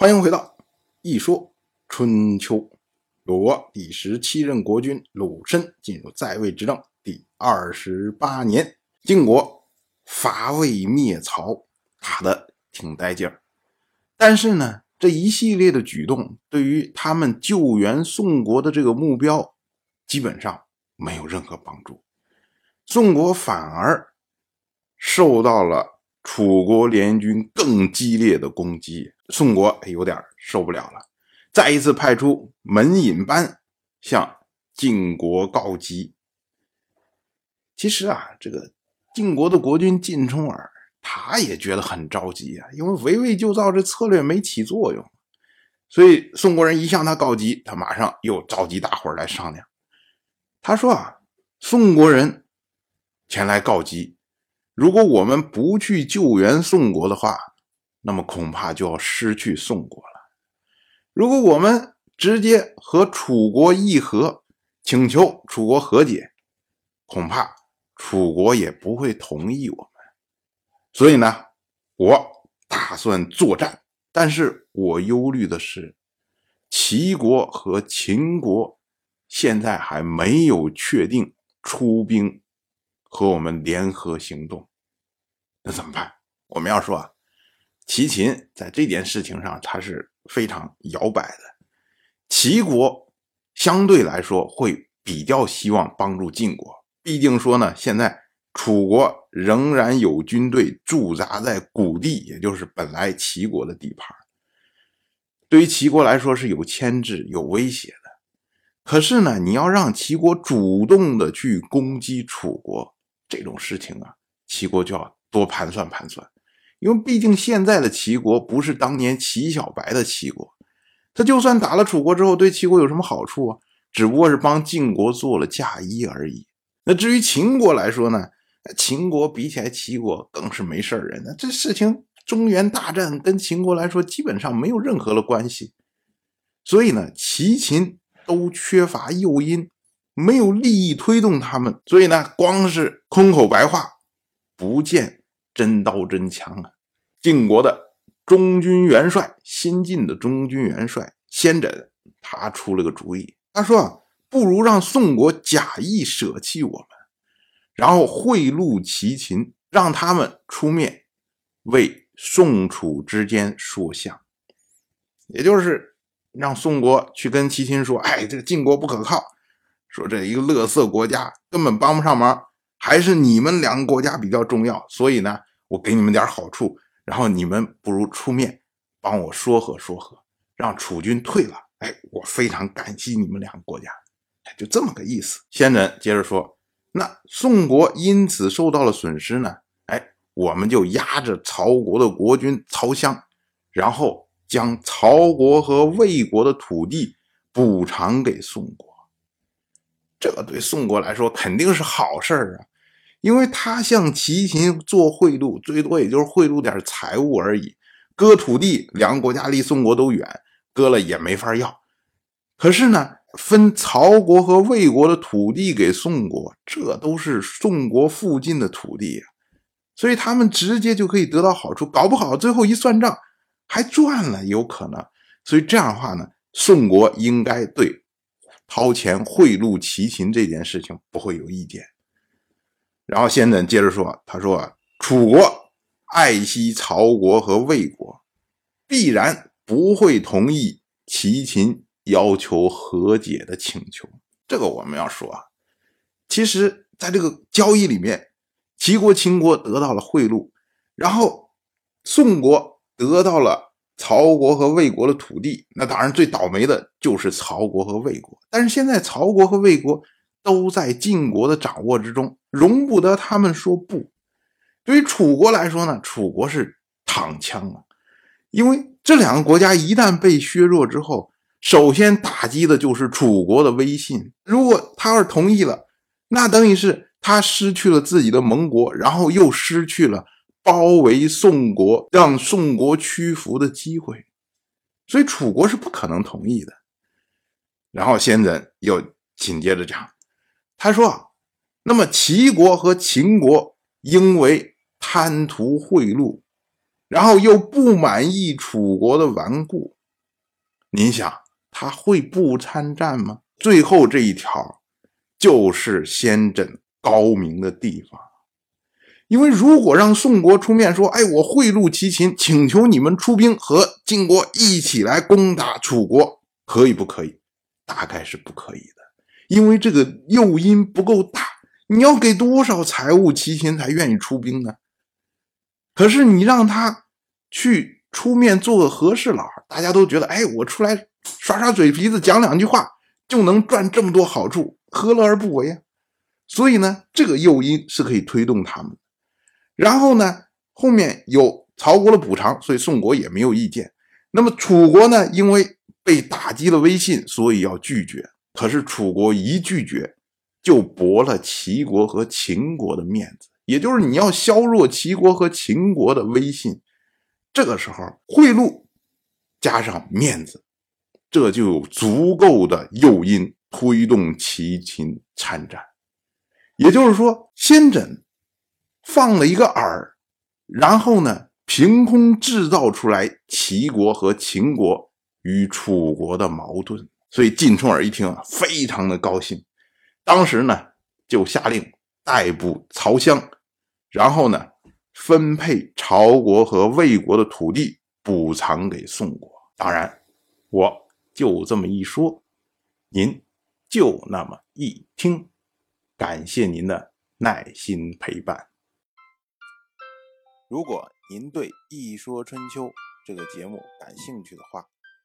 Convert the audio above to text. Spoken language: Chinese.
欢迎回到《一说春秋》，鲁国第十七任国君鲁申进入在位执政第二十八年，晋国伐魏灭曹，打的挺带劲儿。但是呢，这一系列的举动对于他们救援宋国的这个目标，基本上没有任何帮助。宋国反而受到了楚国联军更激烈的攻击。宋国有点受不了了，再一次派出门尹班向晋国告急。其实啊，这个晋国的国君晋冲耳，他也觉得很着急啊，因为围魏救赵这策略没起作用，所以宋国人一向他告急，他马上又召集大伙来商量。他说啊，宋国人前来告急，如果我们不去救援宋国的话。那么恐怕就要失去宋国了。如果我们直接和楚国议和，请求楚国和解，恐怕楚国也不会同意我们。所以呢，我打算作战，但是我忧虑的是，齐国和秦国现在还没有确定出兵和我们联合行动，那怎么办？我们要说啊。齐秦在这件事情上，他是非常摇摆的。齐国相对来说会比较希望帮助晋国，毕竟说呢，现在楚国仍然有军队驻扎在谷地，也就是本来齐国的地盘，对于齐国来说是有牵制、有威胁的。可是呢，你要让齐国主动的去攻击楚国这种事情啊，齐国就要多盘算盘算。因为毕竟现在的齐国不是当年齐小白的齐国，他就算打了楚国之后，对齐国有什么好处啊？只不过是帮晋国做了嫁衣而已。那至于秦国来说呢？秦国比起来齐国更是没事人。那这事情中原大战跟秦国来说基本上没有任何的关系。所以呢，齐秦都缺乏诱因，没有利益推动他们。所以呢，光是空口白话，不见。真刀真枪啊！晋国的中军元帅，新晋的中军元帅先轸，他出了个主意。他说啊，不如让宋国假意舍弃我们，然后贿赂齐秦，让他们出面为宋楚之间说项，也就是让宋国去跟齐秦说：“哎，这个晋国不可靠，说这一个乐色国家根本帮不上忙。”还是你们两个国家比较重要，所以呢，我给你们点好处，然后你们不如出面帮我说和说和，让楚军退了。哎，我非常感激你们两个国家，就这么个意思。先人接着说，那宋国因此受到了损失呢？哎，我们就压着曹国的国君曹襄，然后将曹国和魏国的土地补偿给宋国。这对宋国来说肯定是好事儿啊。因为他向齐秦做贿赂，最多也就是贿赂点财物而已。割土地，两个国家离宋国都远，割了也没法要。可是呢，分曹国和魏国的土地给宋国，这都是宋国附近的土地呀，所以他们直接就可以得到好处。搞不好最后一算账还赚了，有可能。所以这样的话呢，宋国应该对掏钱贿赂齐秦这件事情不会有意见。然后先轸接着说：“他说，楚国爱惜曹国和魏国，必然不会同意齐秦要求和解的请求。这个我们要说啊，其实在这个交易里面，齐国、秦国得到了贿赂，然后宋国得到了曹国和魏国的土地。那当然最倒霉的就是曹国和魏国。但是现在曹国和魏国。”都在晋国的掌握之中，容不得他们说不。对于楚国来说呢，楚国是躺枪啊，因为这两个国家一旦被削弱之后，首先打击的就是楚国的威信。如果他要是同意了，那等于是他失去了自己的盟国，然后又失去了包围宋国、让宋国屈服的机会，所以楚国是不可能同意的。然后先人又紧接着讲。他说：“那么齐国和秦国因为贪图贿赂，然后又不满意楚国的顽固，您想他会不参战吗？最后这一条就是先轸高明的地方，因为如果让宋国出面说：“哎，我贿赂齐秦，请求你们出兵和晋国一起来攻打楚国，可以不可以？”大概是不可以的，因为这个诱因不够大。你要给多少财物，齐秦才愿意出兵呢？可是你让他去出面做个和事佬，大家都觉得，哎，我出来耍耍嘴皮子，讲两句话就能赚这么多好处，何乐而不为啊？所以呢，这个诱因是可以推动他们。然后呢，后面有曹国的补偿，所以宋国也没有意见。那么楚国呢，因为被打击了威信，所以要拒绝。可是楚国一拒绝，就驳了齐国和秦国的面子。也就是你要削弱齐国和秦国的威信，这个时候贿赂加上面子，这就有足够的诱因推动齐秦参战。也就是说，先轸放了一个饵，然后呢，凭空制造出来齐国和秦国与楚国的矛盾。所以晋重耳一听啊，非常的高兴，当时呢就下令逮捕曹襄。然后呢，分配曹国和魏国的土地，补偿给宋国。当然，我就这么一说，您就那么一听。感谢您的耐心陪伴。如果您对《一说春秋》这个节目感兴趣的话，